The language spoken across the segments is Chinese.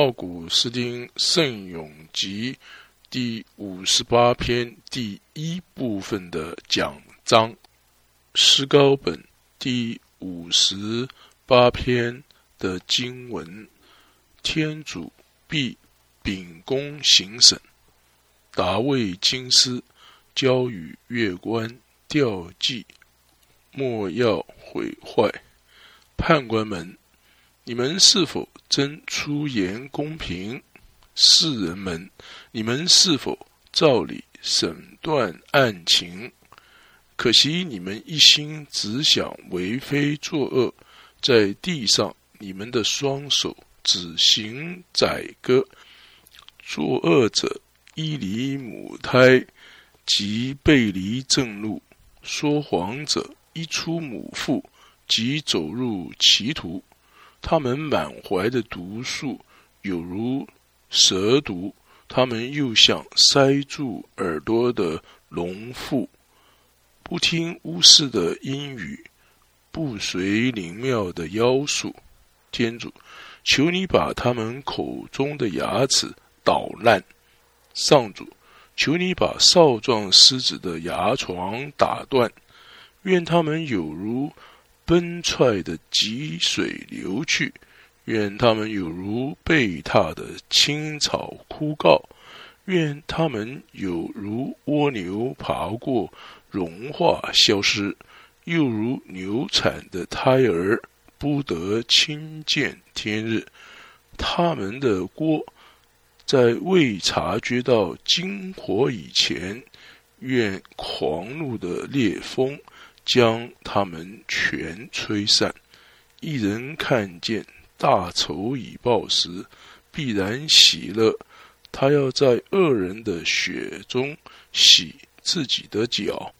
奥古斯丁《圣咏集》第五十八篇第一部分的讲章，诗高本第五十八篇的经文：天主必秉公行审，达卫金师交与月官吊祭，莫要毁坏。判官们，你们是否真出言公平？世人们，你们是否照理审断案情？可惜你们一心只想为非作恶，在地上你们的双手只行宰割。作恶者依离母胎，即背离正路；说谎者一出母腹。即走入歧途，他们满怀的毒素有如蛇毒，他们又像塞住耳朵的龙妇，不听巫师的阴语，不随灵庙的妖术。天主，求你把他们口中的牙齿捣烂；上主，求你把少壮狮子的牙床打断。愿他们有如。奔踹的急水流去，愿他们有如被踏的青草枯槁；愿他们有如蜗牛爬过融化消失，又如流产的胎儿不得亲见天日。他们的锅在未察觉到金火以前，愿狂怒的烈风。将他们全吹散。一人看见大仇已报时，必然喜乐。他要在恶人的血中洗自己的脚。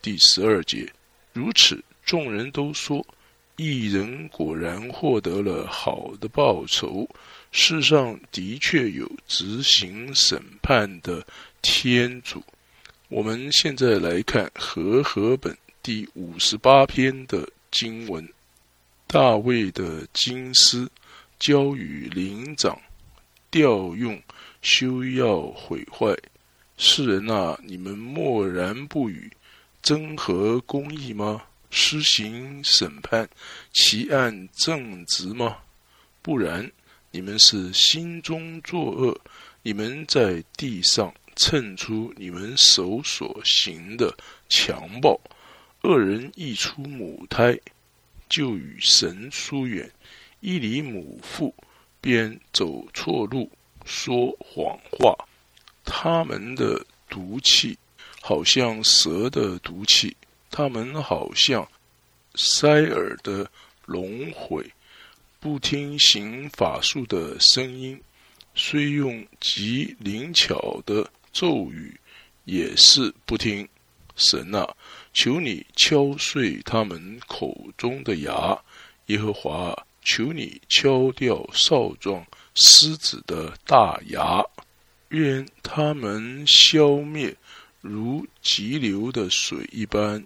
第十二节，如此，众人都说：一人果然获得了好的报酬。世上的确有执行审判的天主。我们现在来看和合本。第五十八篇的经文，大卫的金丝交与灵长，调用休要毁坏。世人啊，你们默然不语，真合公义吗？施行审判，其案正直吗？不然，你们是心中作恶，你们在地上称出你们手所行的强暴。恶人一出母胎，就与神疏远；一离母腹，便走错路，说谎话。他们的毒气，好像蛇的毒气；他们好像塞耳的龙毁，不听行法术的声音，虽用极灵巧的咒语，也是不听。神啊！求你敲碎他们口中的牙，耶和华，求你敲掉少壮狮子的大牙，愿他们消灭如急流的水一般。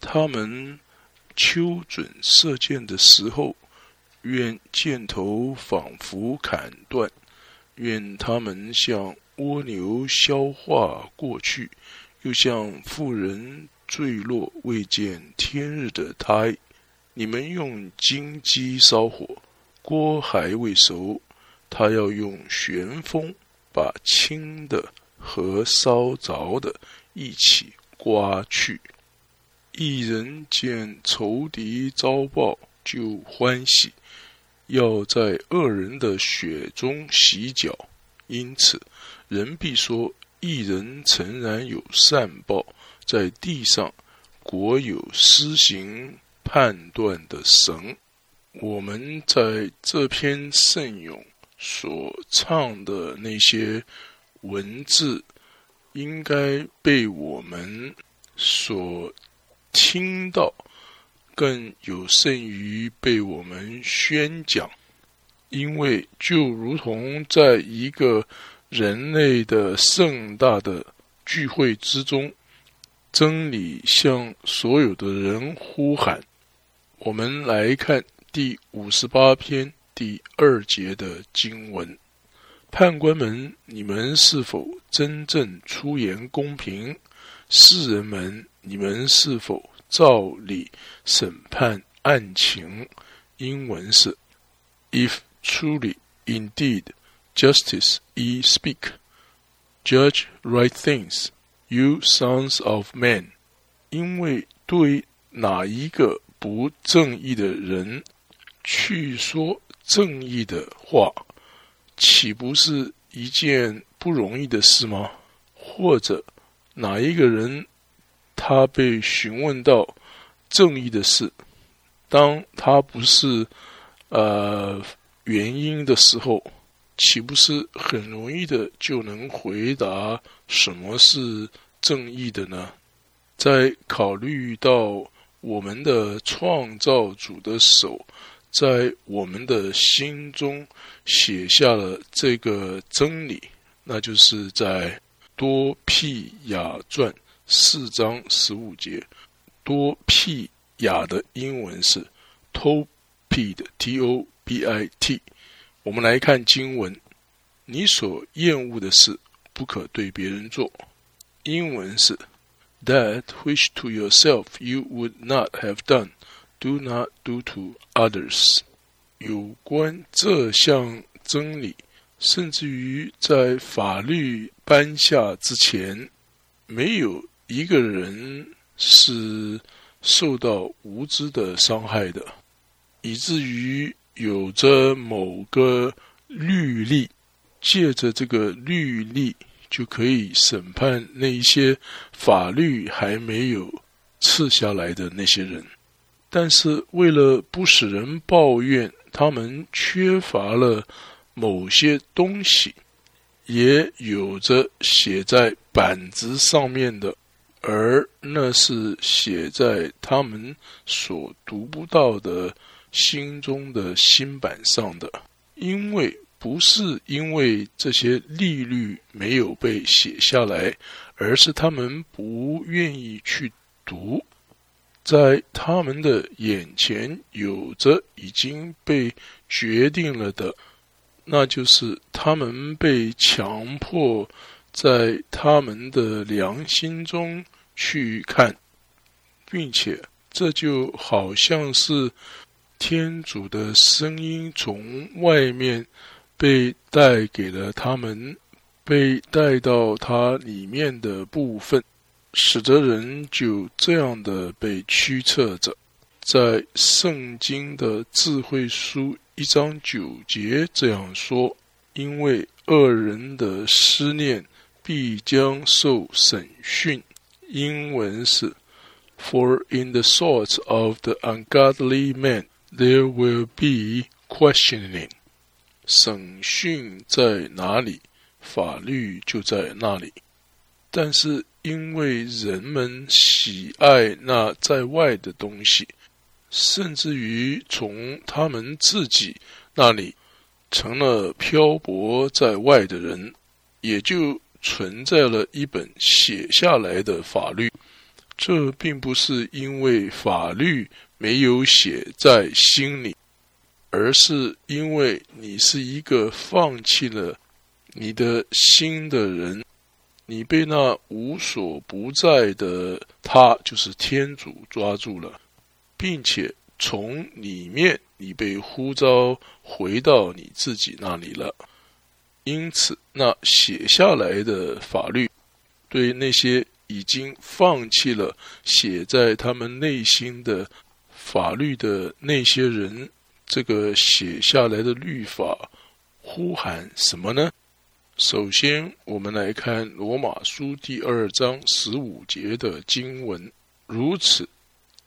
他们秋准射箭的时候，愿箭头仿佛砍断；愿他们像蜗牛消化过去，又像妇人。坠落未见天日的胎，你们用金鸡烧火，锅还未熟，他要用旋风把轻的和烧着的一起刮去。一人见仇敌遭报就欢喜，要在恶人的血中洗脚，因此人必说：一人诚然有善报。在地上，国有施行判断的神。我们在这篇圣咏所唱的那些文字，应该被我们所听到，更有甚于被我们宣讲。因为就如同在一个人类的盛大的聚会之中。真理向所有的人呼喊。我们来看第五十八篇第二节的经文：判官们，你们是否真正出言公平？世人们，你们是否照理审判案情？英文是：If truly, indeed, justice ye speak, judge right things, you sons of men。因为对哪一个不正义的人去说正义的话，岂不是一件不容易的事吗？或者哪一个人他被询问到正义的事，当他不是呃原因的时候，岂不是很容易的就能回答什么是正义的呢？在考虑到我们的创造主的手在我们的心中写下了这个真理，那就是在多辟雅传四章十五节。多辟雅的英文是 tobit，t o b i t。我们来看经文：你所厌恶的事，不可对别人做。英文是。That which to yourself you would not have done, do not do to others。有关这项真理，甚至于在法律颁下之前，没有一个人是受到无知的伤害的，以至于有着某个律例，借着这个律例。就可以审判那一些法律还没有赐下来的那些人，但是为了不使人抱怨他们缺乏了某些东西，也有着写在板子上面的，而那是写在他们所读不到的心中的新板上的，因为。不是因为这些利率没有被写下来，而是他们不愿意去读，在他们的眼前有着已经被决定了的，那就是他们被强迫在他们的良心中去看，并且这就好像是天主的声音从外面。被带给了他们，被带到他里面的部分，使得人就这样的被驱策着。在圣经的智慧书一章九节这样说：“因为恶人的思念必将受审讯。”英文是：“For in the thoughts of the ungodly man there will be questioning。”审讯在哪里，法律就在那里。但是因为人们喜爱那在外的东西，甚至于从他们自己那里成了漂泊在外的人，也就存在了一本写下来的法律。这并不是因为法律没有写在心里。而是因为你是一个放弃了你的心的人，你被那无所不在的他，就是天主抓住了，并且从里面你被呼召回到你自己那里了。因此，那写下来的法律，对那些已经放弃了写在他们内心的法律的那些人。这个写下来的律法呼喊什么呢？首先，我们来看罗马书第二章十五节的经文，如此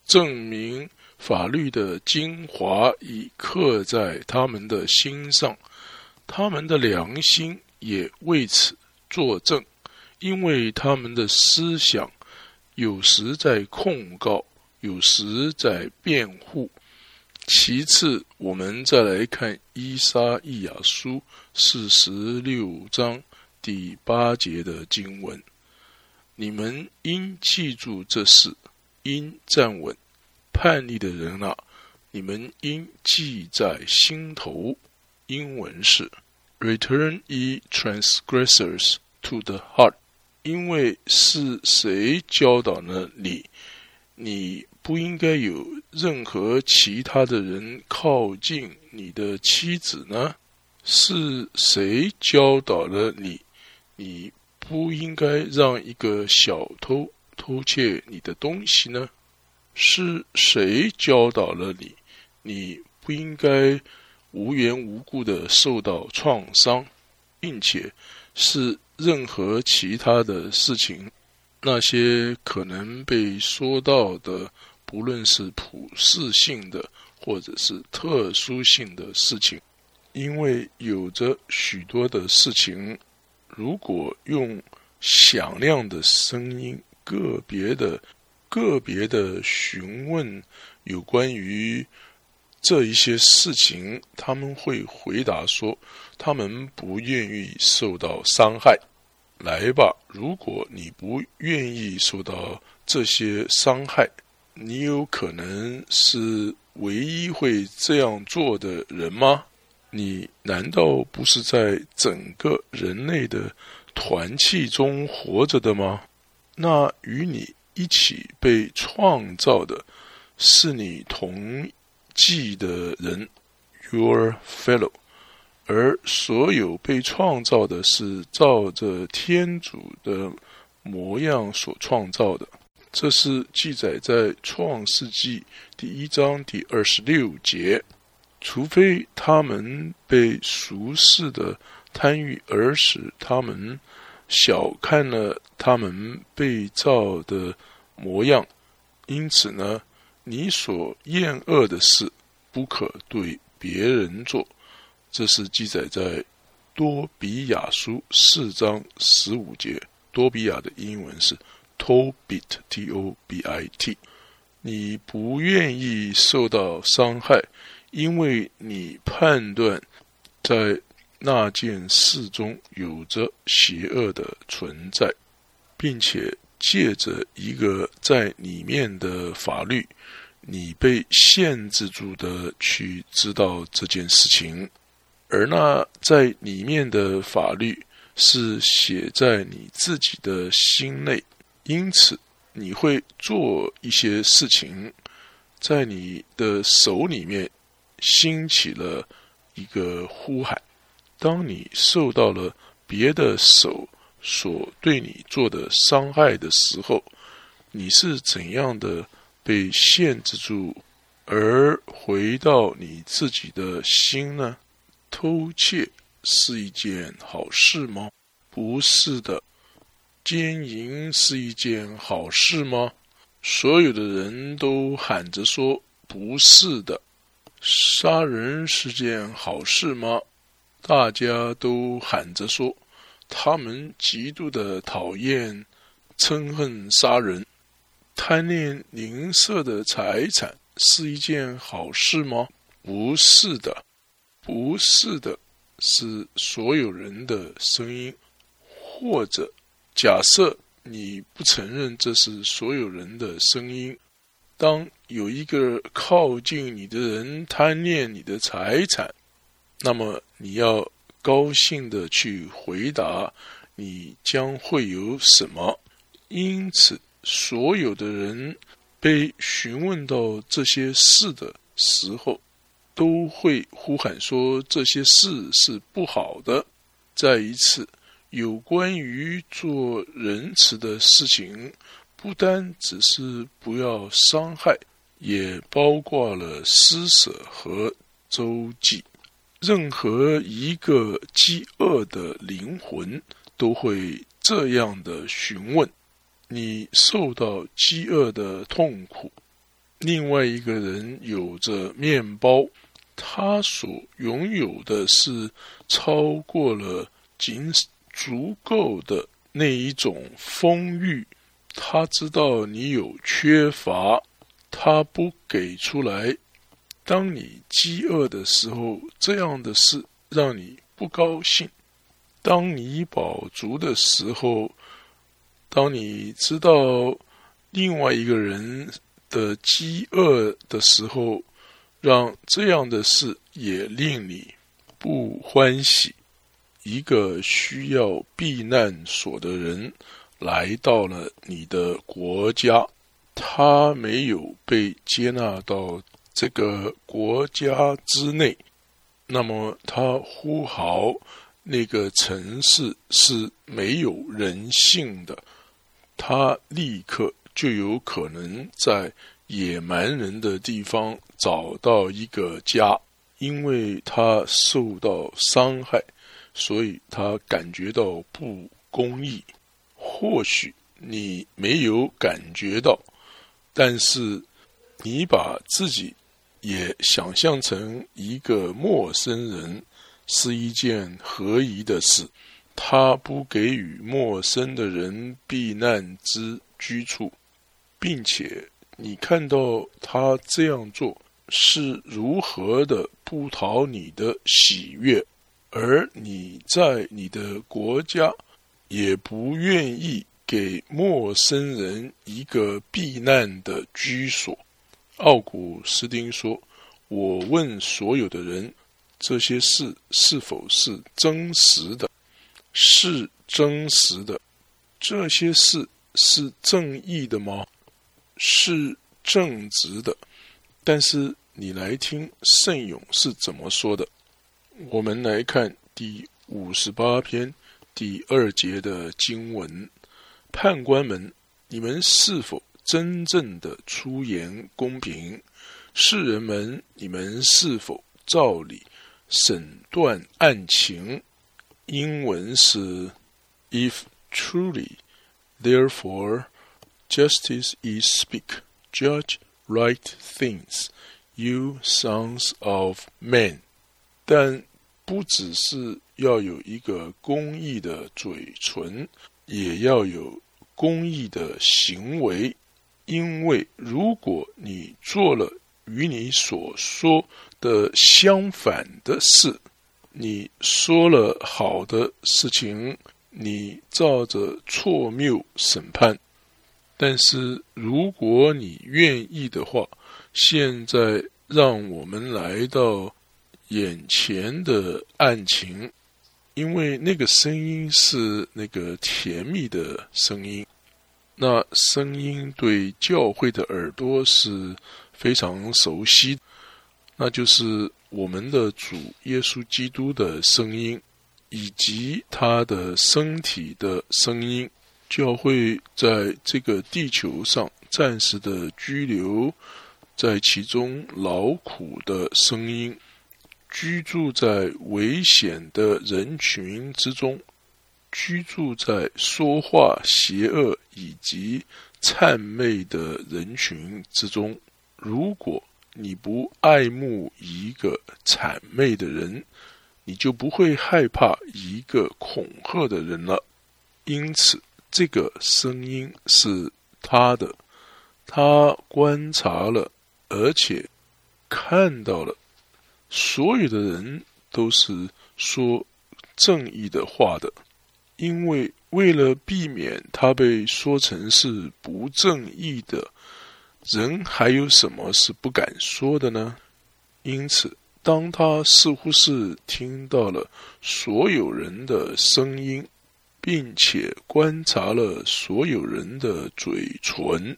证明法律的精华已刻在他们的心上，他们的良心也为此作证，因为他们的思想有时在控告，有时在辩护。其次，我们再来看《伊莎伊亚书》四十六章第八节的经文：“你们应记住这事，应站稳。叛逆的人啊，你们应记在心头。”英文是 Return ye transgressors to the heart，因为是谁教导了你？你不应该有任何其他的人靠近你的妻子呢？是谁教导了你？你不应该让一个小偷偷窃你的东西呢？是谁教导了你？你不应该无缘无故的受到创伤，并且是任何其他的事情，那些可能被说到的，不论是普世性的或者是特殊性的事情。因为有着许多的事情，如果用响亮的声音、个别的、个别的询问有关于这一些事情，他们会回答说，他们不愿意受到伤害。来吧，如果你不愿意受到这些伤害，你有可能是唯一会这样做的人吗？你难道不是在整个人类的团契中活着的吗？那与你一起被创造的是你同济的人，your fellow，而所有被创造的是照着天主的模样所创造的。这是记载在创世纪第一章第二十六节。除非他们被俗世的贪欲而使他们小看了他们被造的模样，因此呢，你所厌恶的事不可对别人做。这是记载在多比亚书四章十五节。多比亚的英文是 Tobit，T-O-B-I-T。你不愿意受到伤害。因为你判断在那件事中有着邪恶的存在，并且借着一个在里面的法律，你被限制住的去知道这件事情，而那在里面的法律是写在你自己的心内，因此你会做一些事情，在你的手里面。兴起了一个呼喊：当你受到了别的手所对你做的伤害的时候，你是怎样的被限制住，而回到你自己的心呢？偷窃是一件好事吗？不是的。奸淫是一件好事吗？所有的人都喊着说不是的。杀人是件好事吗？大家都喊着说，他们极度的讨厌、憎恨杀人。贪恋吝啬的财产是一件好事吗？不是的，不是的，是所有人的声音。或者，假设你不承认这是所有人的声音。当有一个靠近你的人贪恋你的财产，那么你要高兴的去回答，你将会有什么？因此，所有的人被询问到这些事的时候，都会呼喊说这些事是不好的。再一次，有关于做仁慈的事情。不单只是不要伤害，也包括了施舍和周济。任何一个饥饿的灵魂都会这样的询问：你受到饥饿的痛苦。另外一个人有着面包，他所拥有的是超过了仅足够的那一种丰裕。他知道你有缺乏，他不给出来。当你饥饿的时候，这样的事让你不高兴；当你饱足的时候，当你知道另外一个人的饥饿的时候，让这样的事也令你不欢喜。一个需要避难所的人来到了你的国家，他没有被接纳到这个国家之内，那么他呼号那个城市是没有人性的，他立刻就有可能在野蛮人的地方找到一个家，因为他受到伤害。所以他感觉到不公义，或许你没有感觉到，但是你把自己也想象成一个陌生人，是一件合宜的事。他不给予陌生的人避难之居处，并且你看到他这样做是如何的不讨你的喜悦。而你在你的国家也不愿意给陌生人一个避难的居所。奥古斯丁说：“我问所有的人，这些事是否是真实的？是真实的？这些事是正义的吗？是正直的？但是你来听圣勇是怎么说的。”我们来看第五十八篇第二节的经文：判官们，你们是否真正的出言公平？世人们，你们是否照理审断案情？英文是：If truly, therefore, justice is speak, judge right things, you sons of men. 但不只是要有一个公益的嘴唇，也要有公益的行为。因为如果你做了与你所说的相反的事，你说了好的事情，你照着错谬审判；但是如果你愿意的话，现在让我们来到。眼前的案情，因为那个声音是那个甜蜜的声音，那声音对教会的耳朵是非常熟悉，那就是我们的主耶稣基督的声音，以及他的身体的声音。教会在这个地球上暂时的居留，在其中劳苦的声音。居住在危险的人群之中，居住在说话邪恶以及谄媚的人群之中。如果你不爱慕一个谄媚的人，你就不会害怕一个恐吓的人了。因此，这个声音是他的，他观察了，而且看到了。所有的人都是说正义的话的，因为为了避免他被说成是不正义的人，还有什么是不敢说的呢？因此，当他似乎是听到了所有人的声音，并且观察了所有人的嘴唇，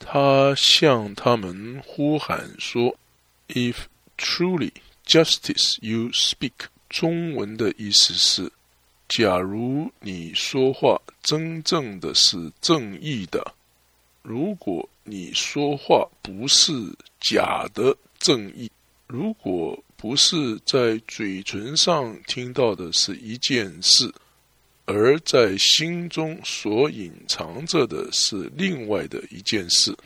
他向他们呼喊说：“If truly。” Justice you speak，中文的意思是：假如你说话真正的是正义的，如果你说话不是假的正义，如果不是在嘴唇上听到的是一件事，而在心中所隐藏着的是另外的一件事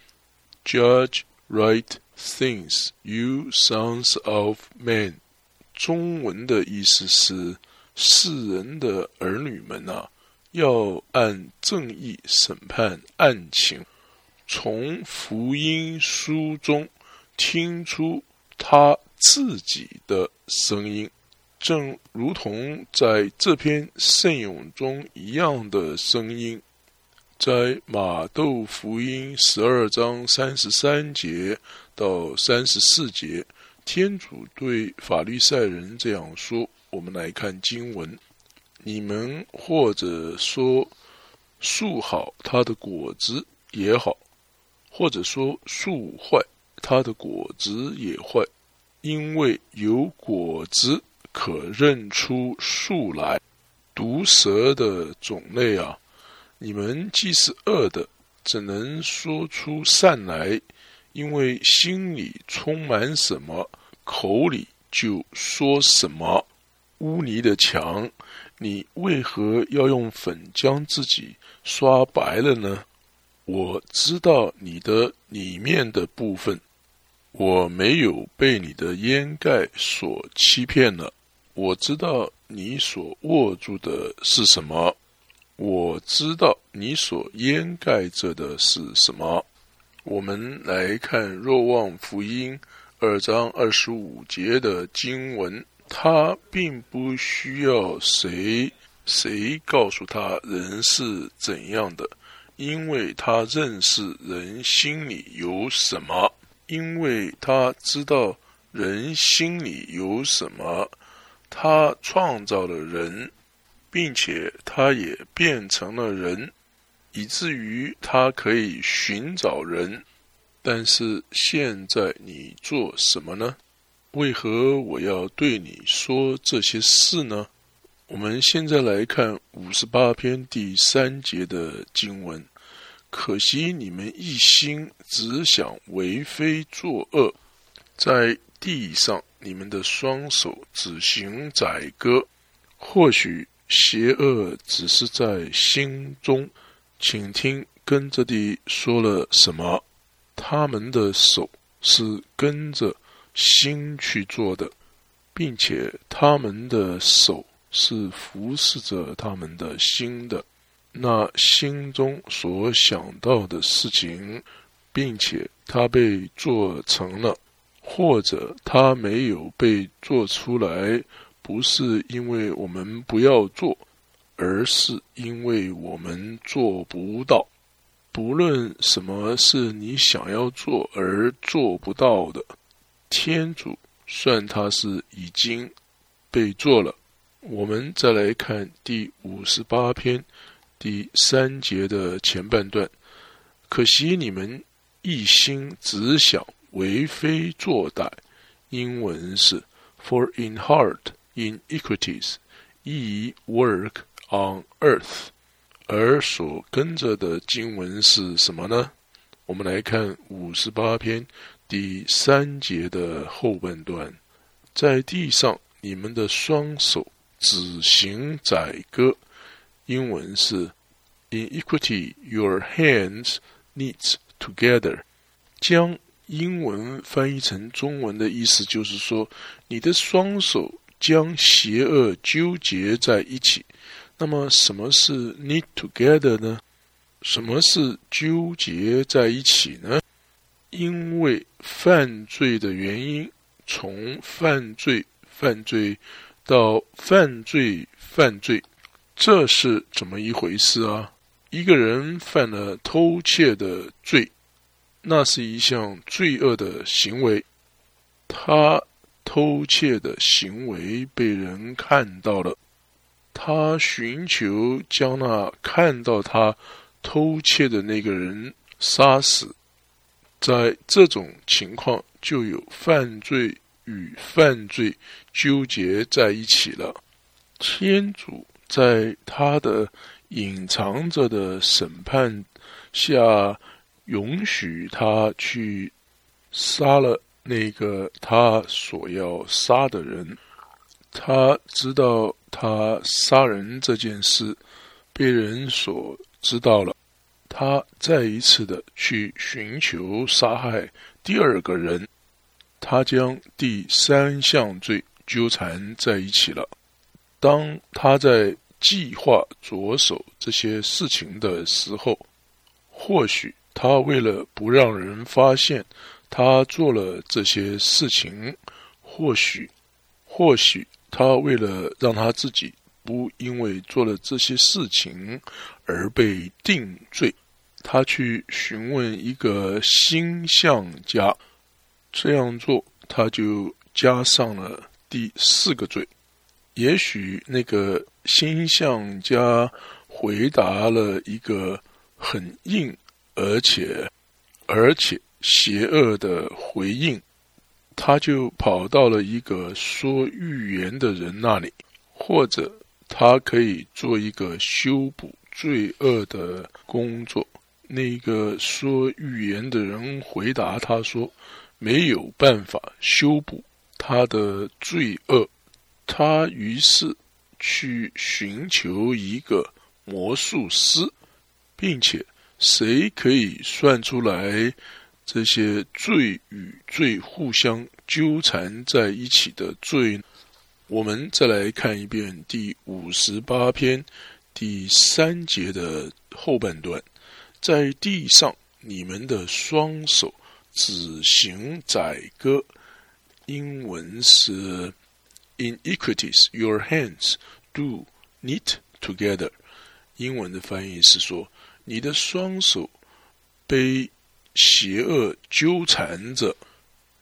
，Judge right。Things you sons of men，中文的意思是世人的儿女们啊，要按正义审判案情，从福音书中听出他自己的声音，正如同在这篇圣咏中一样的声音。在马窦福音十二章三十三节到三十四节，天主对法利赛人这样说：“我们来看经文，你们或者说树好，它的果子也好；或者说树坏，它的果子也坏。因为有果子可认出树来。毒蛇的种类啊，你们既是恶的，怎能说出善来？因为心里充满什么，口里就说什么。污泥的墙，你为何要用粉将自己刷白了呢？我知道你的里面的部分，我没有被你的掩盖所欺骗了。我知道。你所握住的是什么？我知道你所掩盖着的是什么。我们来看《若望福音》二章二十五节的经文，他并不需要谁谁告诉他人是怎样的，因为他认识人心里有什么，因为他知道人心里有什么。他创造了人，并且他也变成了人，以至于他可以寻找人。但是现在你做什么呢？为何我要对你说这些事呢？我们现在来看五十八篇第三节的经文。可惜你们一心只想为非作恶，在地上。你们的双手只行宰割，或许邪恶只是在心中。请听，跟着地说了什么？他们的手是跟着心去做的，并且他们的手是服侍着他们的心的。那心中所想到的事情，并且他被做成了。或者他没有被做出来，不是因为我们不要做，而是因为我们做不到。不论什么是你想要做而做不到的，天主算他是已经被做了。我们再来看第五十八篇第三节的前半段。可惜你们一心只想。为非作歹，英文是 For in heart iniquities ye work on earth，而所跟着的经文是什么呢？我们来看五十八篇第三节的后半段，在地上你们的双手只行宰割，英文是 iniquity your hands knit together，将。英文翻译成中文的意思就是说，你的双手将邪恶纠结在一起。那么，什么是 knit together 呢？什么是纠结在一起呢？因为犯罪的原因，从犯罪、犯罪到犯罪、犯罪，这是怎么一回事啊？一个人犯了偷窃的罪。那是一项罪恶的行为，他偷窃的行为被人看到了，他寻求将那看到他偷窃的那个人杀死，在这种情况就有犯罪与犯罪纠结在一起了。天主在他的隐藏着的审判下。允许他去杀了那个他所要杀的人。他知道他杀人这件事被人所知道了。他再一次的去寻求杀害第二个人。他将第三项罪纠缠在一起了。当他在计划着手这些事情的时候，或许。他为了不让人发现他做了这些事情，或许，或许他为了让他自己不因为做了这些事情而被定罪，他去询问一个星象家，这样做他就加上了第四个罪。也许那个星象家回答了一个很硬而且而且邪恶的回应，他就跑到了一个说预言的人那里，或者他可以做一个修补罪恶的工作。那个说预言的人回答他说：“没有办法修补他的罪恶。”他于是去寻求一个魔术师，并且谁可以算出来这些罪与罪互相纠缠在一起的罪？我们再来看一遍第五十八篇第三节的后半段：在地上，你们的双手只行宰割。英文是。Iniquities your hands do knit together。英文的翻译是说，你的双手被邪恶纠缠着。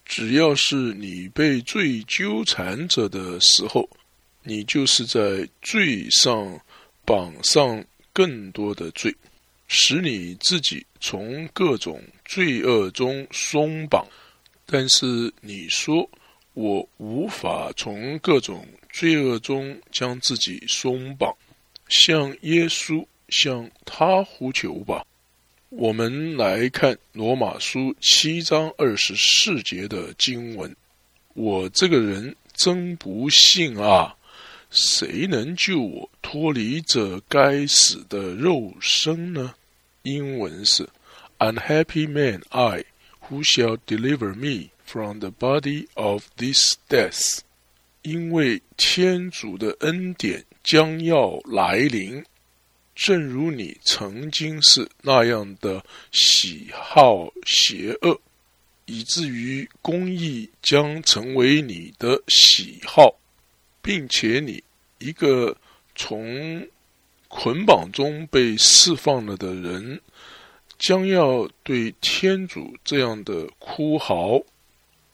只要是你被罪纠缠着的时候，你就是在罪上绑上更多的罪，使你自己从各种罪恶中松绑。但是你说。我无法从各种罪恶中将自己松绑，向耶稣向他呼求吧。我们来看罗马书七章二十四节的经文：“我这个人真不幸啊！谁能救我脱离这该死的肉身呢？”英文是：“Unhappy man I, who shall deliver me？” From the body of this death，因为天主的恩典将要来临，正如你曾经是那样的喜好邪恶，以至于公义将成为你的喜好，并且你一个从捆绑中被释放了的人，将要对天主这样的哭嚎。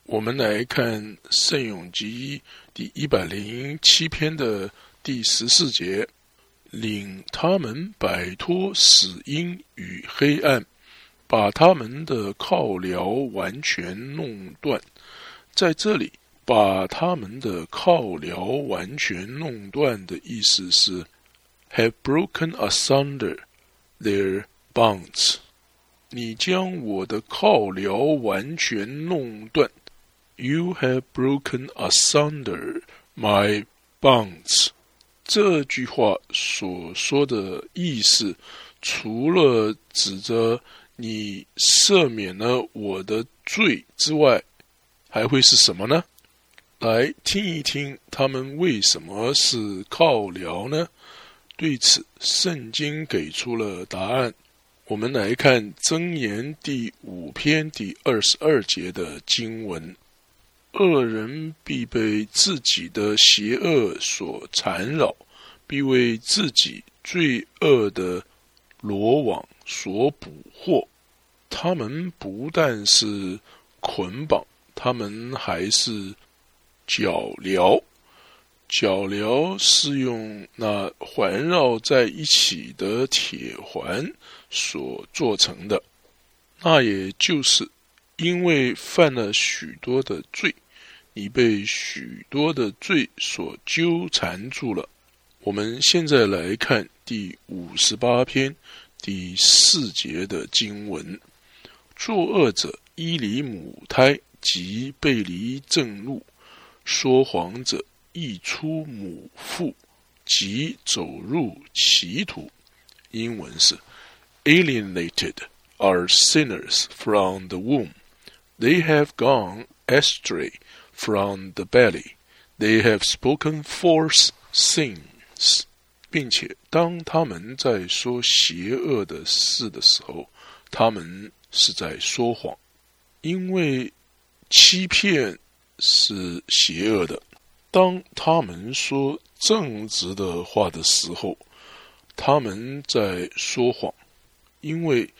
我们来看《圣咏集》第一百零七篇的第十四节：“领他们摆脱死因与黑暗，把他们的靠僚完全弄断。”在这里，“把他们的靠僚完全弄断”的意思是 “have broken asunder their bonds”。你将我的靠僚完全弄断。You have broken asunder my bonds。这句话所说的意思，除了指着你赦免了我的罪之外，还会是什么呢？来听一听，他们为什么是靠聊呢？对此，圣经给出了答案。我们来看《箴言》第五篇第二十二节的经文。恶人必被自己的邪恶所缠绕，必为自己罪恶的罗网所捕获。他们不但是捆绑，他们还是脚镣。脚镣是用那环绕在一起的铁环所做成的。那也就是因为犯了许多的罪。已被许多的罪所纠缠住了。我们现在来看第五十八篇第四节的经文：作恶者依离母胎，即背离正路；说谎者溢出母腹，即走入歧途。英文是：Alienated are sinners from the womb; they have gone astray. From the belly, they have spoken false things，并且当他们在说邪恶的事的时候，他们是在说谎，因为欺骗是邪恶的。当他们说正直的话的时候，他们在说谎，因为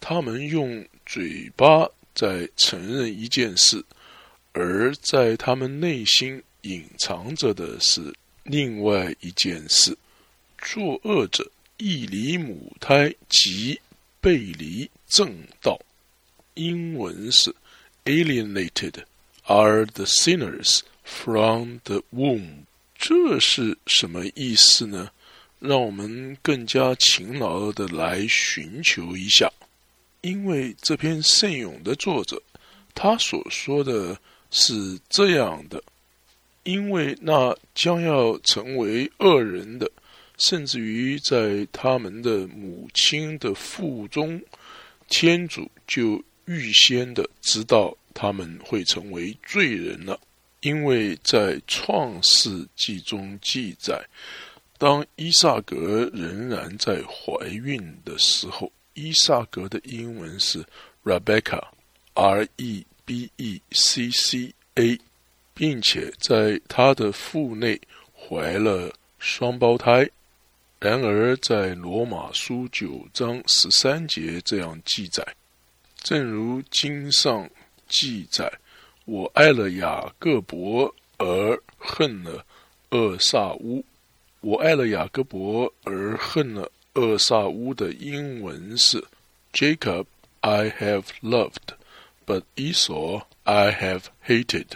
他们用嘴巴在承认一件事。而在他们内心隐藏着的是另外一件事。作恶者异离母胎及背离正道。英文是 alienated are the sinners from the womb。这是什么意思呢？让我们更加勤劳的来寻求一下，因为这篇圣咏的作者，他所说的是这样的：因为那将要成为恶人的，甚至于在他们的母亲的腹中，天主就。预先的知道他们会成为罪人了，因为在创世纪中记载，当伊萨格仍然在怀孕的时候，伊萨格的英文是 Rebecca，R E B E C C A，并且在他的腹内怀了双胞胎。然而，在罗马书九章十三节这样记载。正如经上记载，我爱了雅各伯而恨了厄萨乌。我爱了雅各伯而恨了厄萨乌的英文是 Jacob I have loved, but I have hated。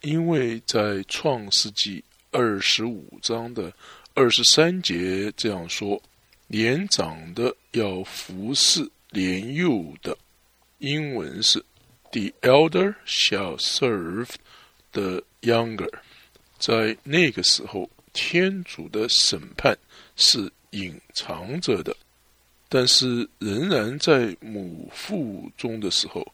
因为在创世纪二十五章的二十三节这样说：年长的要服侍年幼的。英文是 "The elder shall serve the younger"。在那个时候，天主的审判是隐藏着的，但是仍然在母腹中的时候，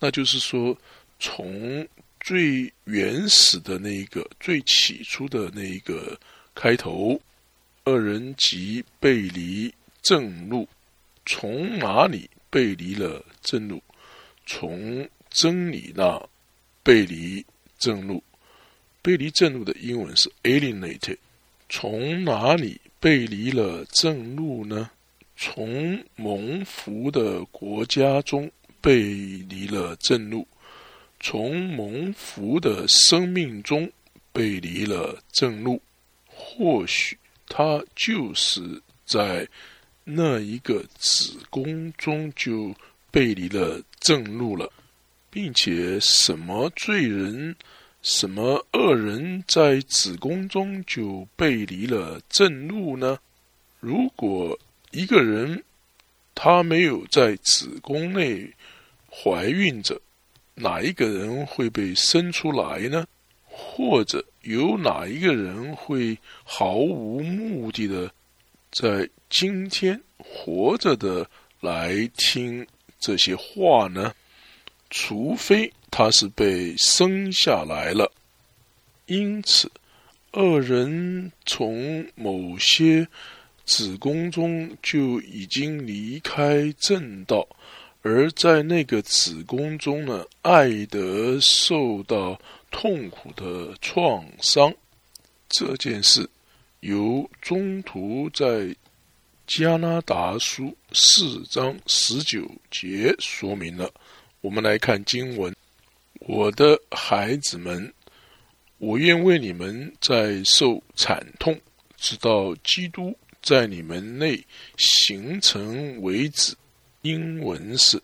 那就是说，从最原始的那一个、最起初的那一个开头，二人即背离正路，从哪里背离了正路？从真理那背离正路，背离正路的英文是 alienated。从哪里背离了正路呢？从蒙福的国家中背离了正路，从蒙福的生命中背离了正路。或许他就是在那一个子宫中就。背离了正路了，并且什么罪人、什么恶人在子宫中就背离了正路呢？如果一个人他没有在子宫内怀孕着，哪一个人会被生出来呢？或者有哪一个人会毫无目的的在今天活着的来听？这些话呢，除非他是被生下来了，因此二人从某些子宫中就已经离开正道，而在那个子宫中呢，爱德受到痛苦的创伤。这件事由中途在。加拿大书四章十九节说明了。我们来看经文：我的孩子们，我愿为你们在受惨痛，直到基督在你们内形成为止。英文是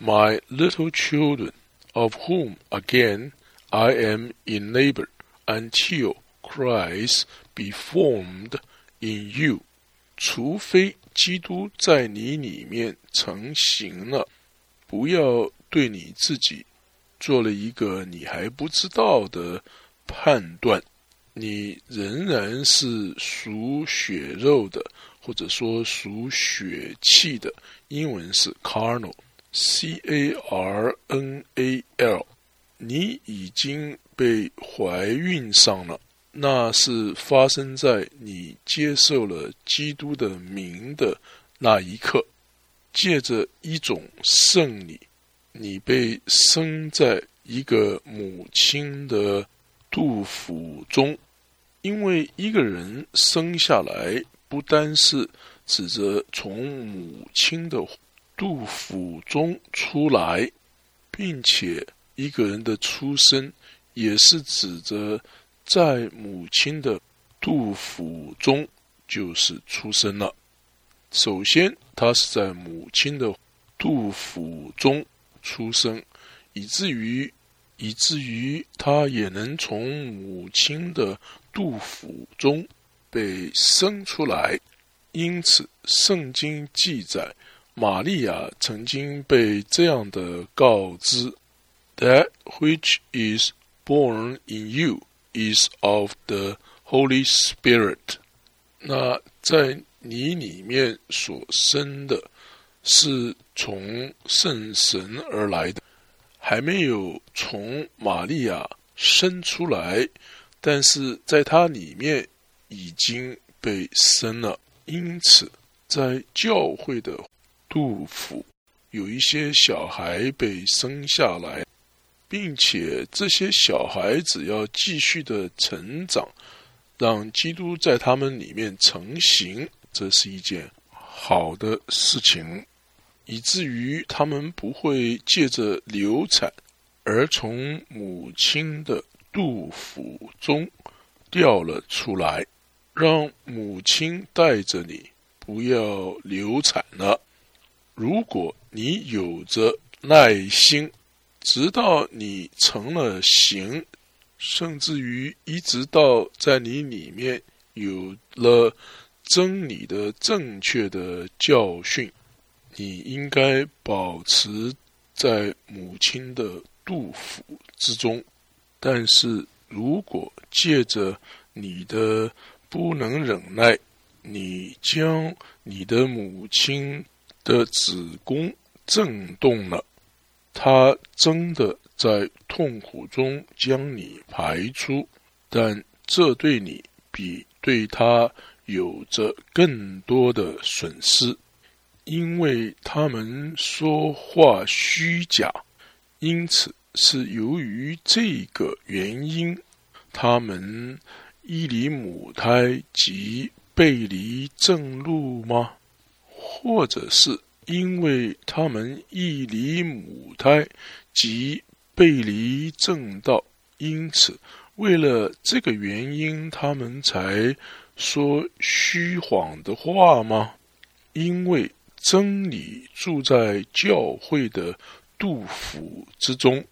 ：My little children, of whom again I am in labor until Christ be formed in you. 除非基督在你里面成型了，不要对你自己做了一个你还不知道的判断。你仍然是属血肉的，或者说属血气的。英文是 carnal，c a r n a l。你已经被怀孕上了。那是发生在你接受了基督的名的那一刻，借着一种圣礼，你被生在一个母亲的肚腹中。因为一个人生下来，不单是指着从母亲的肚腹中出来，并且一个人的出生也是指着。在母亲的肚腹中就是出生了。首先，他是在母亲的肚腹中出生，以至于以至于他也能从母亲的肚腹中被生出来。因此，圣经记载，玛利亚曾经被这样的告知：“That which is born in you is of the Holy Spirit。”那在你里面所生的，是从圣神而来的，还没有从玛利亚生出来，但是在它里面已经被生了。因此，在教会的杜甫，有一些小孩被生下来，并且这些小孩子要继续的成长。让基督在他们里面成型，这是一件好的事情，以至于他们不会借着流产而从母亲的肚腹中掉了出来。让母亲带着你，不要流产了。如果你有着耐心，直到你成了形。甚至于，一直到在你里面有了真理的正确的教训，你应该保持在母亲的肚腹之中。但是如果借着你的不能忍耐，你将你的母亲的子宫震动了，她真的。在痛苦中将你排出，但这对你比对他有着更多的损失，因为他们说话虚假，因此是由于这个原因，他们依离母胎及背离正路吗？或者是因为他们依离母胎及？背离正道，因此为了这个原因，他们才说虚谎的话吗？因为真理住在教会的杜甫之中，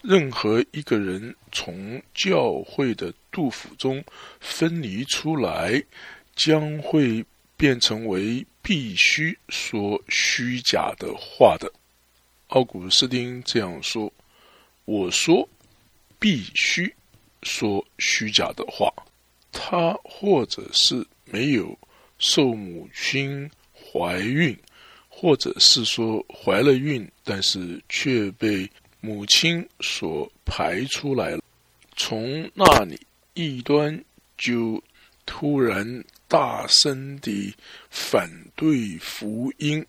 任何一个人从教会的杜甫中分离出来，将会变成为必须说虚假的话的。奥古斯丁这样说。我说，必须说虚假的话。他或者是没有受母亲怀孕，或者是说怀了孕，但是却被母亲所排出来了。从那里，异端就突然大声地反对福音。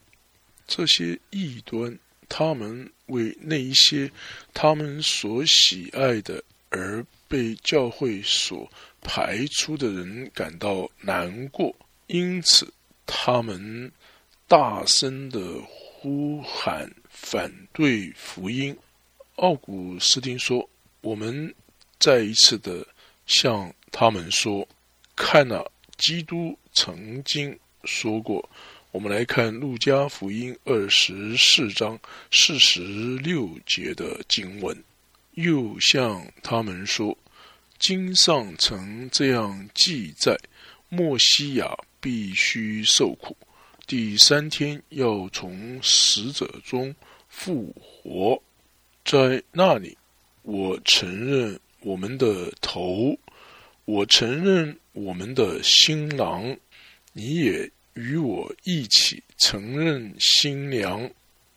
这些异端。他们为那一些他们所喜爱的而被教会所排出的人感到难过，因此他们大声的呼喊反对福音。奥古斯丁说：“我们再一次的向他们说，看了基督曾经说过。”我们来看《路加福音》二十四章四十六节的经文，又向他们说：“经上曾这样记载，莫西亚必须受苦，第三天要从死者中复活。在那里，我承认我们的头，我承认我们的新郎，你也。”与我一起承认新娘。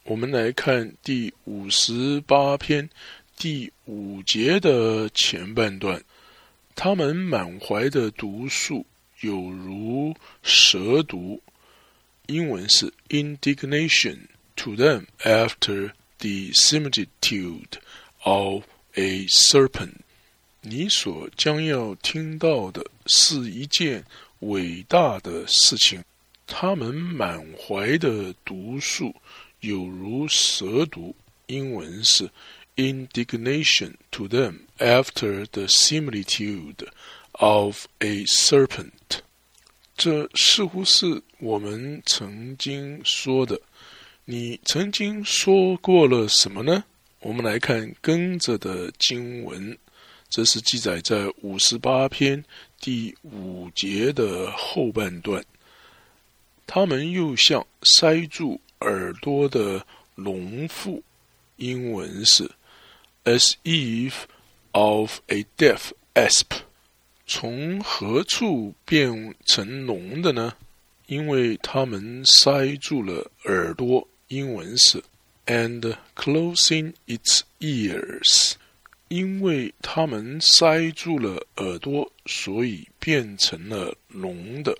我们来看第五十八篇第五节的前半段。他们满怀的毒素有如蛇毒，英文是 indignation to them after the similitude of a serpent。你所将要听到的是一件伟大的事情。他们满怀的毒素，有如蛇毒。英文是 indignation to them after the similitude of a serpent。这似乎是我们曾经说的。你曾经说过了什么呢？我们来看跟着的经文，这是记载在五十八篇第五节的后半段。他们又像塞住耳朵的农妇，英文是 as if of a deaf asp。从何处变成聋的呢？因为他们塞住了耳朵，英文是 and closing its ears。因为他们塞住了耳朵，所以变成了聋的，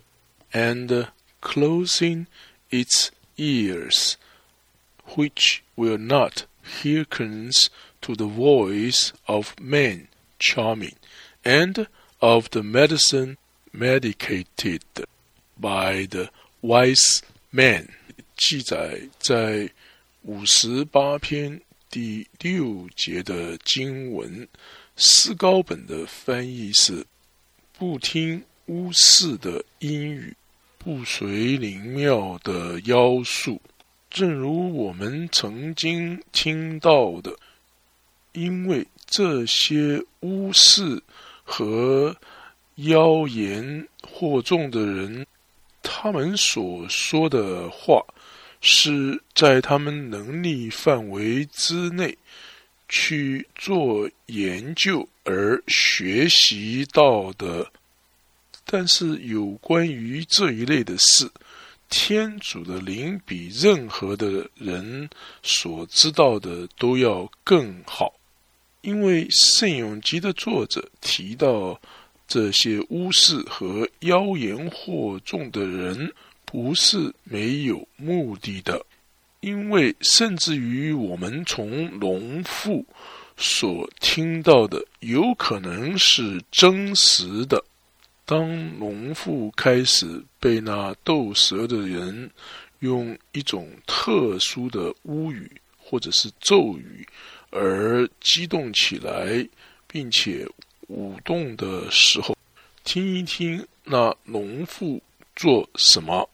and closing its ears, which will not hearkens to the voice of man charming and of the medicine medicated by the wise man，记载在五十八篇 第六节的经文。思高本的翻译是：不听巫士的阴语，不随灵庙的妖术。正如我们曾经听到的，因为这些巫士。和妖言惑众的人，他们所说的话是在他们能力范围之内去做研究而学习到的。但是有关于这一类的事，天主的灵比任何的人所知道的都要更好。因为《圣咏集》的作者提到，这些巫士和妖言惑众的人不是没有目的的。因为甚至于我们从农妇所听到的，有可能是真实的。当农妇开始被那斗蛇的人用一种特殊的巫语或者是咒语。而激动起来，并且舞动的时候，听一听那农妇做什么，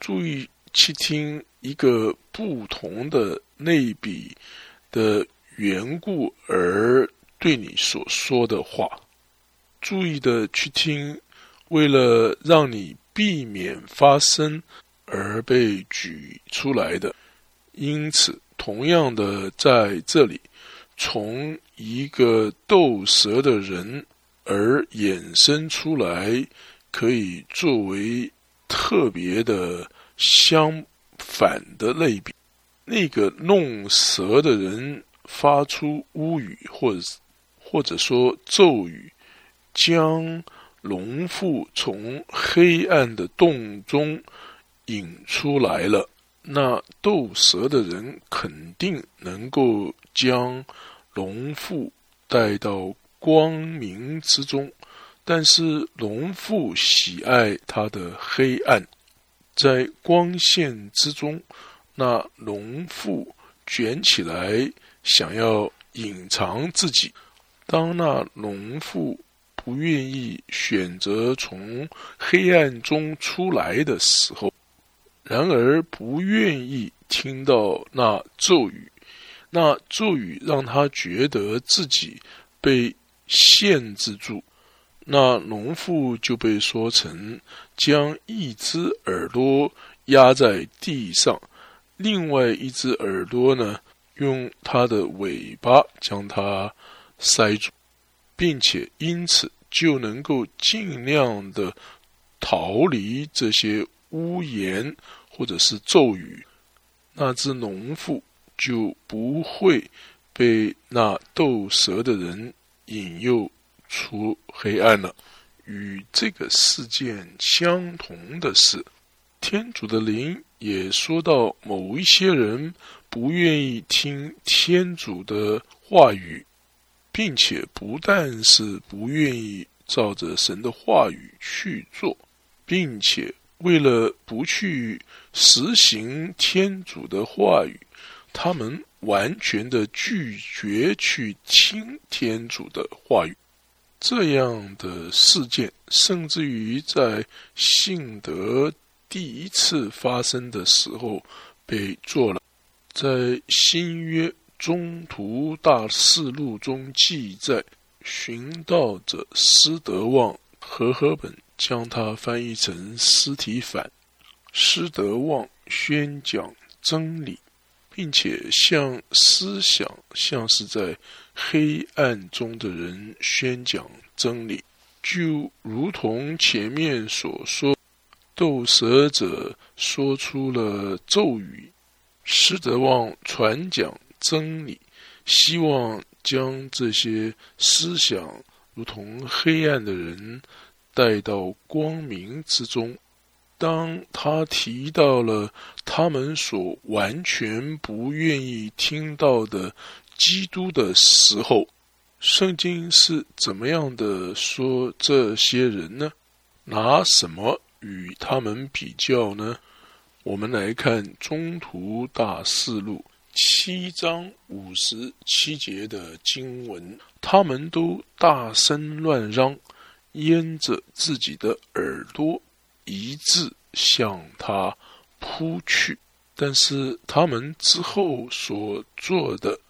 注意去听一个不同的类比的缘故而对你所说的话，注意的去听，为了让你避免发生而被举出来的。因此，同样的在这里。从一个斗蛇的人而衍生出来，可以作为特别的相反的类比。那个弄蛇的人发出巫语，或者或者说咒语，将农妇从黑暗的洞中引出来了。那斗蛇的人肯定能够将。农妇带到光明之中，但是农妇喜爱他的黑暗，在光线之中，那农妇卷起来想要隐藏自己。当那农妇不愿意选择从黑暗中出来的时候，然而不愿意听到那咒语。那咒语让他觉得自己被限制住，那农妇就被说成将一只耳朵压在地上，另外一只耳朵呢，用它的尾巴将它塞住，并且因此就能够尽量的逃离这些污言或者是咒语。那只农妇。就不会被那斗蛇的人引诱出黑暗了。与这个事件相同的是，天主的灵也说到，某一些人不愿意听天主的话语，并且不但是不愿意照着神的话语去做，并且为了不去实行天主的话语。他们完全的拒绝去听天主的话语，这样的事件，甚至于在信德第一次发生的时候被做了，在新约中途大事录中记载，寻道者施德旺和合本将它翻译成尸体反，施德旺宣讲真理。并且向思想像是在黑暗中的人宣讲真理，就如同前面所说，斗蛇者说出了咒语，施德旺传讲真理，希望将这些思想如同黑暗的人带到光明之中。当他提到了他们所完全不愿意听到的基督的时候，圣经是怎么样的说这些人呢？拿什么与他们比较呢？我们来看《中途大四录》七章五十七节的经文，他们都大声乱嚷，掩着自己的耳朵。一致向他扑去，但是他们之后所做的，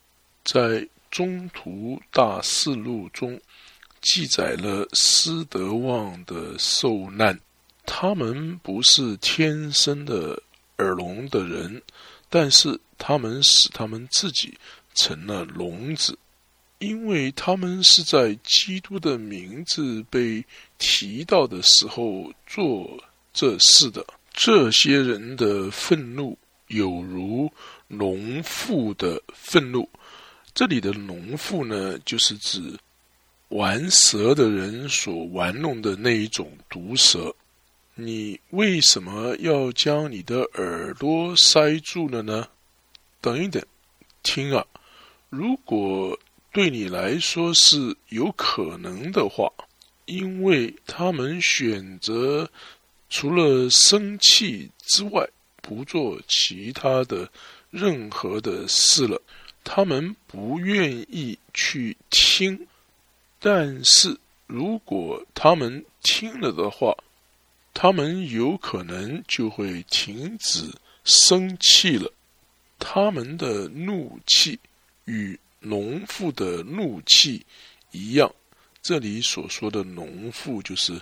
在中途大事录中记载了施德旺的受难。他们不是天生的耳聋的人，但是他们使他们自己成了聋子。因为他们是在基督的名字被提到的时候做这事的。这些人的愤怒有如农妇的愤怒。这里的农妇呢，就是指玩蛇的人所玩弄的那一种毒蛇。你为什么要将你的耳朵塞住了呢？等一等，听啊！如果对你来说是有可能的话，因为他们选择除了生气之外不做其他的任何的事了，他们不愿意去听。但是如果他们听了的话，他们有可能就会停止生气了。他们的怒气与。农妇的怒气一样，这里所说的农妇就是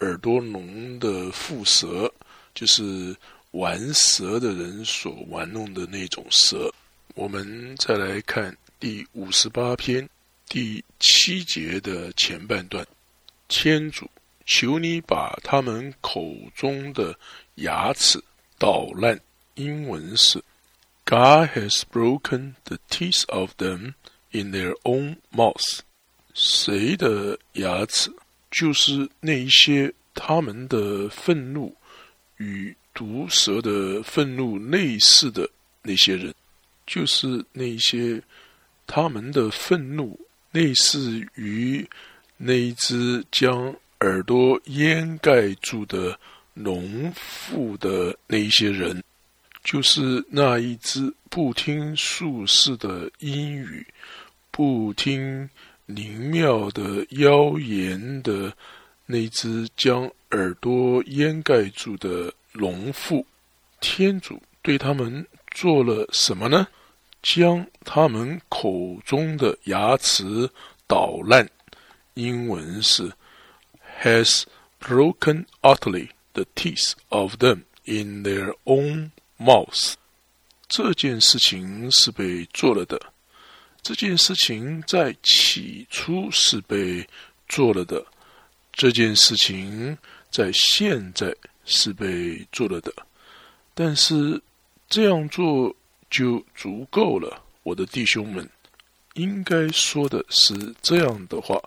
耳朵聋的蝮蛇，就是玩蛇的人所玩弄的那种蛇。我们再来看第五十八篇第七节的前半段：天主，求你把他们口中的牙齿捣烂。英文是。God has broken the teeth of them in their own mouth。谁的牙齿？就是那一些他们的愤怒与毒蛇的愤怒类似的那些人，就是那些他们的愤怒类似于那一只将耳朵掩盖住的农妇的那一些人。就是那一只不听术士的英语，不听灵妙的妖言的那只将耳朵掩盖住的农妇，天主对他们做了什么呢？将他们口中的牙齿捣烂。英文是 has broken utterly the teeth of them in their own。Mouse，这件事情是被做了的。这件事情在起初是被做了的。这件事情在现在是被做了的。但是这样做就足够了，我的弟兄们。应该说的是这样的话：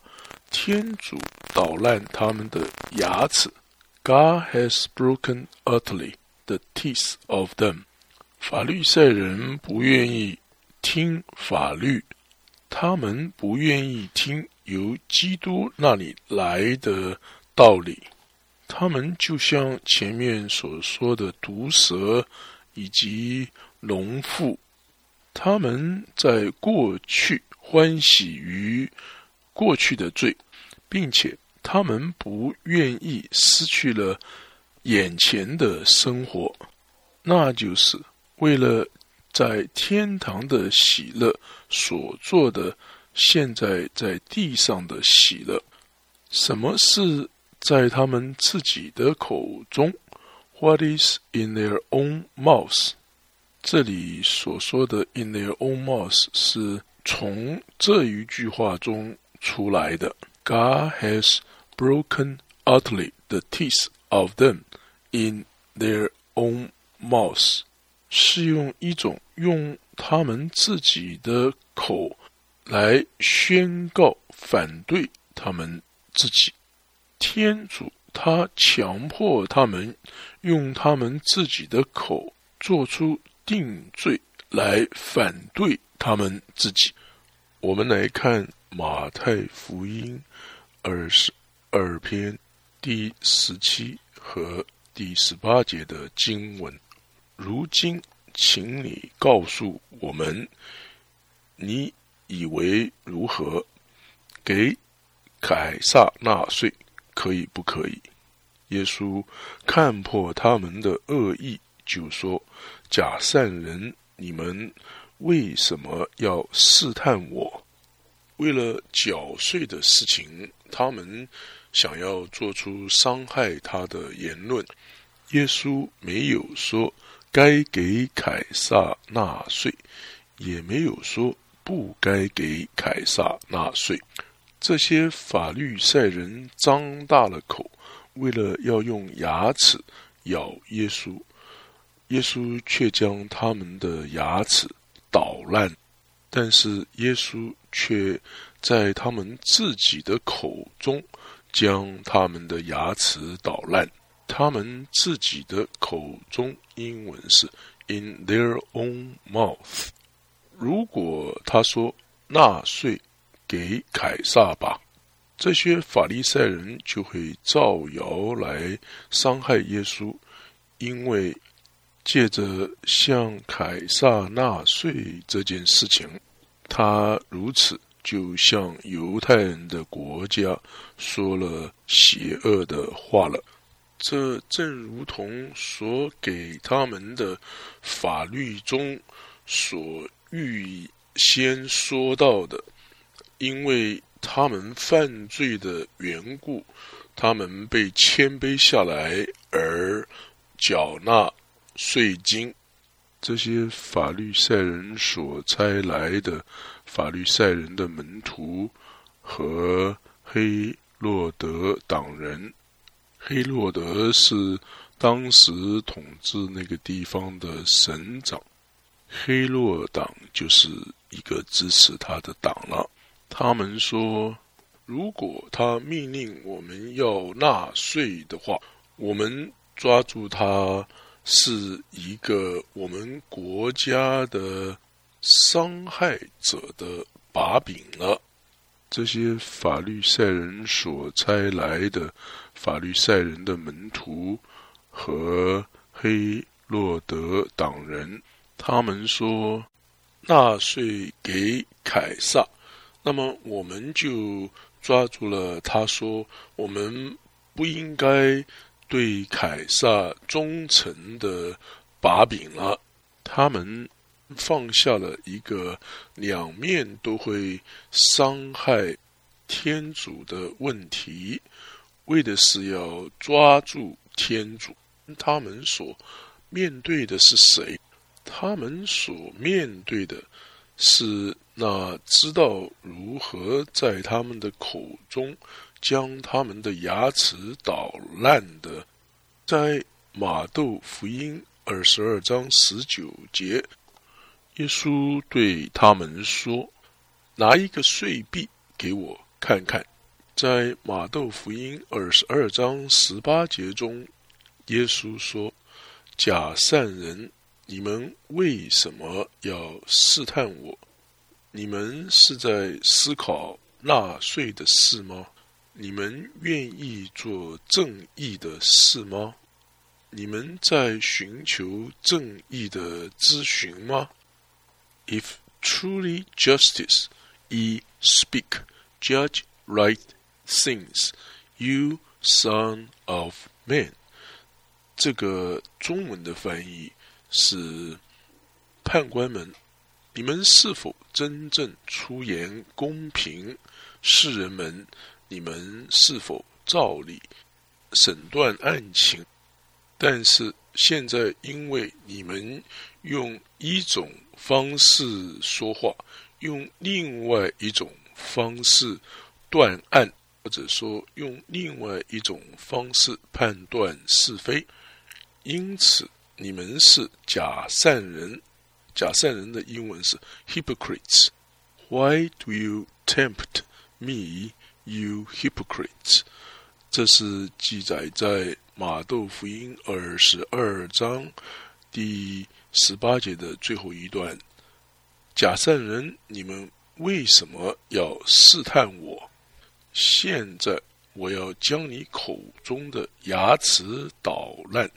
天主捣烂他们的牙齿。God has broken utterly. The teeth of them，法律赛人不愿意听法律，他们不愿意听由基督那里来的道理，他们就像前面所说的毒蛇以及农妇，他们在过去欢喜于过去的罪，并且他们不愿意失去了眼前的生活，那就是为了在天堂的喜乐所做的，现在在地上的喜乐。什么是在他们自己的口中？What is in their own mouth？这里所说的 “in their own mouth” 是从这一句话中出来的。God has broken utterly the teeth of them in their own mouth，是用一种用他们自己的口来宣告反对他们自己。天主他强迫他们用他们自己的口做出。定罪来反对他们自己。我们来看马太福音二十二篇第十七和第十八节的经文。如今，请你告诉我们，你以为如何？给凯撒纳税可以不可以？耶稣看破他们的恶意，就说。假善人，你们为什么要试探我？为了缴税的事情，他们想要做出伤害他的言论。耶稣没有说该给凯撒纳税，也没有说不该给凯撒纳税。这些法律赛人张大了口，为了要用牙齿咬耶稣。耶稣却将他们的牙齿捣烂，但是耶稣却在他们自己的口中将他们的牙齿捣烂。他们自己的口中，英文是 “in their own mouth”。如果他说纳税给凯撒吧，这些法利赛人就会造谣来伤害耶稣，因为。借着向凯撒纳税这件事情，他如此就向犹太人的国家说了邪恶的话了。这正如同所给他们的法律中所预先说到的，因为他们犯罪的缘故，他们被谦卑下来而缴纳。税金，这些法律赛人所差来的法律赛人的门徒和黑洛德党人，黑洛德是当时统治那个地方的省长，黑洛党就是一个支持他的党了。他们说，如果他命令我们要纳税的话，我们抓住他。是一个我们国家的伤害者的把柄了。这些法律赛人所差来的法律赛人的门徒和黑洛德党人，他们说纳税给凯撒，那么我们就抓住了他说我们不应该。对凯撒忠诚的把柄了，他们放下了一个两面都会伤害天主的问题，为的是要抓住天主。他们所面对的是谁？他们所面对的是那知道如何在他们的口中。将他们的牙齿捣烂的，在马窦福音二十二章十九节，耶稣对他们说：“拿一个碎币给我看看。”在马窦福音二十二章十八节中，耶稣说：“假善人，你们为什么要试探我？你们是在思考纳税的事吗？”你们愿意做正义的事吗？你们在寻求正义的咨询吗？If truly justice, ye speak, judge right things, you son of man。这个中文的翻译是判官们，你们是否真正出言公平？世人们，你们是否照理审断案情？但是现在，因为你们用一种方式说话，用另外一种方式断案，或者说用另外一种方式判断是非，因此你们是假善人。假善人的英文是 hypocrites。Why do you tempt me, you hypocrites？这是记载在马窦福音二十二章第十八节的最后一段。假善人，你们为什么要试探我？现在我要将你口中的牙齿捣烂。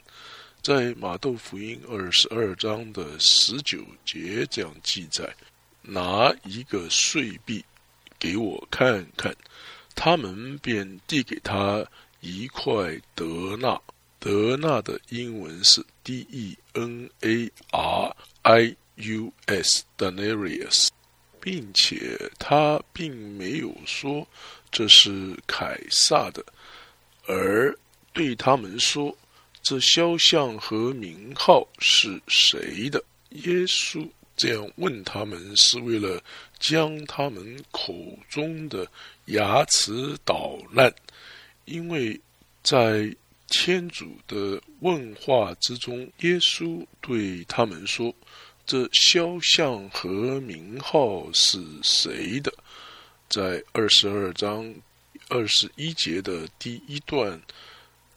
在马窦福音二十二章的十九节这样记载：拿一个碎币给我看看。他们便递给他一块德纳，德纳的英文是 D E N A R I U S，denarius，并且他并没有说这是凯撒的，而对他们说：“这肖像和名号是谁的？”耶稣这样问他们，是为了将他们口中的。牙齿捣烂，因为在天主的问话之中，耶稣对他们说：“这肖像和名号是谁的？”在二十二章二十一节的第一段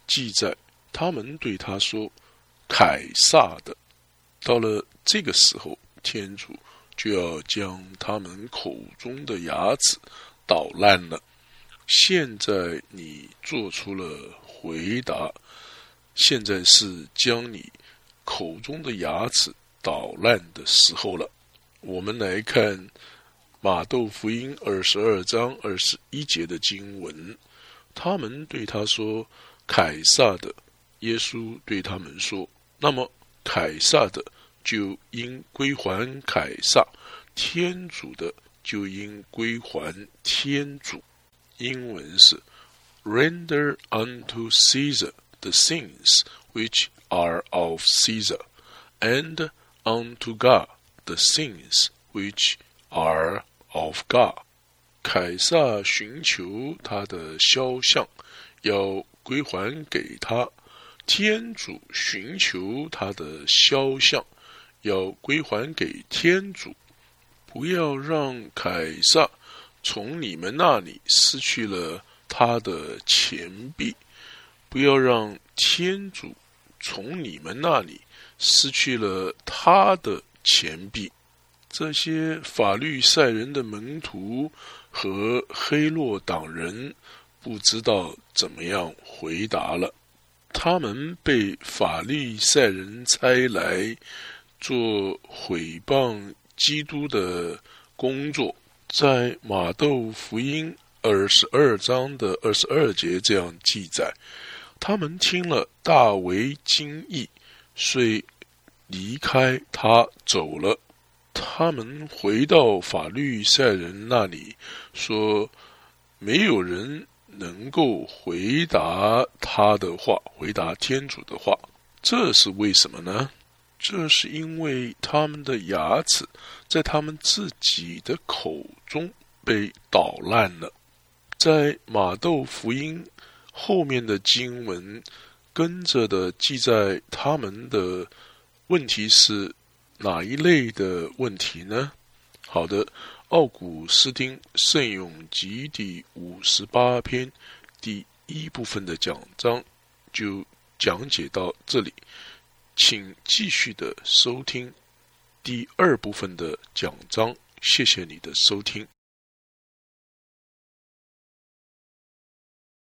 记载，他们对他说：“凯撒的。”到了这个时候，天主就要将他们口中的牙齿。捣烂了。现在你做出了回答，现在是将你口中的牙齿捣烂的时候了。我们来看马窦福音二十二章二十一节的经文，他们对他说：“凯撒的。”耶稣对他们说：“那么凯撒的就应归还凯撒，天主的。”就应归还天主。英文是 “Render unto Caesar the things which are of Caesar, and unto God the things which are of God。”凯撒寻求他的肖像，要归还给他；天主寻求他的肖像，要归还给天主。不要让凯撒从你们那里失去了他的钱币，不要让天主从你们那里失去了他的钱币。这些法律赛人的门徒和黑洛党人不知道怎么样回答了。他们被法律赛人差来做毁谤。基督的工作，在马窦福音二十二章的二十二节这样记载：他们听了大为惊异，遂离开他走了。他们回到法律赛人那里，说：没有人能够回答他的话，回答天主的话。这是为什么呢？这是因为他们的牙齿在他们自己的口中被捣烂了。在马窦福音后面的经文跟着的记载，他们的问题是哪一类的问题呢？好的，《奥古斯丁圣咏集》第五十八篇第一部分的讲章就讲解到这里。请继续的收听第二部分的讲章，谢谢你的收听。